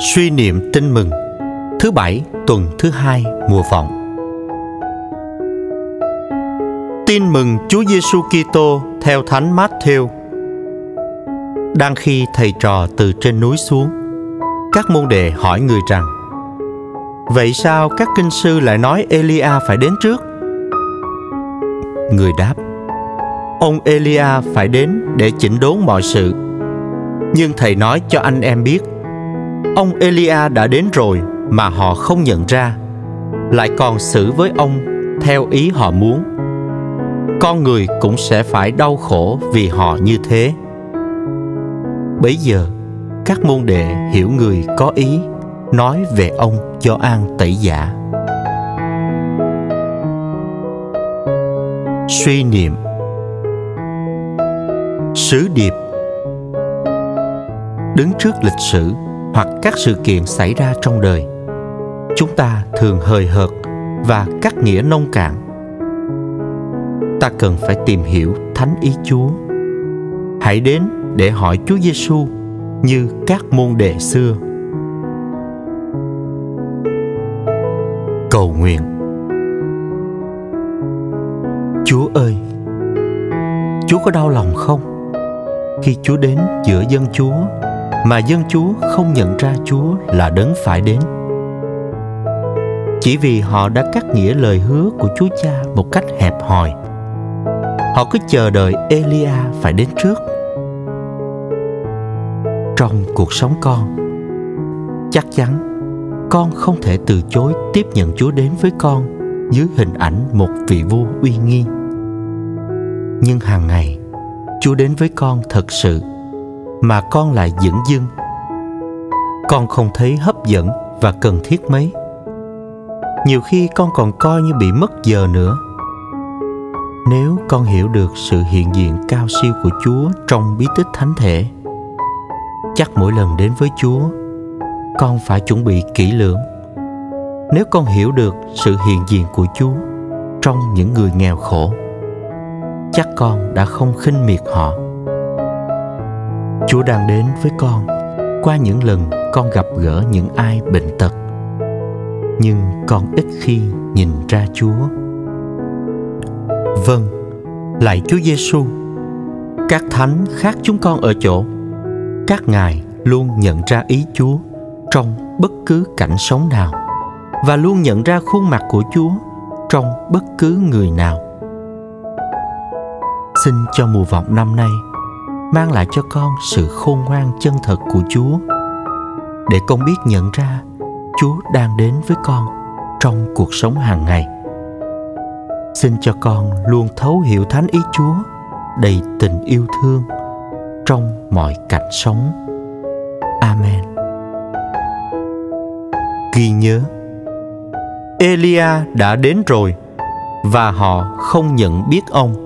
Suy niệm tin mừng Thứ bảy tuần thứ hai mùa vọng Tin mừng Chúa Giêsu Kitô theo Thánh Matthew. Đang khi thầy trò từ trên núi xuống, các môn đệ hỏi người rằng: Vậy sao các kinh sư lại nói Elia phải đến trước? Người đáp: Ông Elia phải đến để chỉnh đốn mọi sự. Nhưng thầy nói cho anh em biết ông Elia đã đến rồi mà họ không nhận ra. Lại còn xử với ông theo ý họ muốn. Con người cũng sẽ phải đau khổ vì họ như thế. Bấy giờ, các môn đệ hiểu người có ý, nói về ông cho an tẩy giả. Suy niệm. Sứ điệp. Đứng trước lịch sử hoặc các sự kiện xảy ra trong đời. Chúng ta thường hời hợt và cắt nghĩa nông cạn. Ta cần phải tìm hiểu thánh ý chúa. Hãy đến để hỏi chúa giêsu như các môn đệ xưa. Cầu nguyện. Chúa ơi, chúa có đau lòng không? Khi chúa đến giữa dân chúa mà dân chúa không nhận ra chúa là đấng phải đến. Chỉ vì họ đã cắt nghĩa lời hứa của chúa cha một cách hẹp hòi, họ cứ chờ đợi elia phải đến trước. Trong cuộc sống con, chắc chắn con không thể từ chối tiếp nhận chúa đến với con dưới hình ảnh một vị vua uy nghi. Nhưng hàng ngày, chúa đến với con thật sự mà con lại dửng dưng. Con không thấy hấp dẫn và cần thiết mấy. Nhiều khi con còn coi như bị mất giờ nữa. Nếu con hiểu được sự hiện diện cao siêu của chúa trong bí tích thánh thể, chắc mỗi lần đến với chúa, con phải chuẩn bị kỹ lưỡng. Nếu con hiểu được sự hiện diện của chúa trong những người nghèo khổ, chắc con đã không khinh miệt họ chúa đang đến với con. Qua những lần con gặp gỡ những ai bệnh tật, nhưng con ít khi nhìn ra chúa. Vâng lạy chúa giêsu các thánh khác chúng con ở chỗ, các ngài luôn nhận ra ý chúa trong bất cứ cảnh sống nào và luôn nhận ra khuôn mặt của chúa trong bất cứ người nào. Xin cho mùa vọng năm nay mang lại cho con sự khôn ngoan chân thật của chúa. Để con biết nhận ra, chúa đang đến với con trong cuộc sống hàng ngày. Xin cho con luôn thấu hiểu thánh ý chúa, đầy tình yêu thương trong mọi cảnh sống. Amen. Ghi nhớ, elia đã đến rồi và họ không nhận biết ông.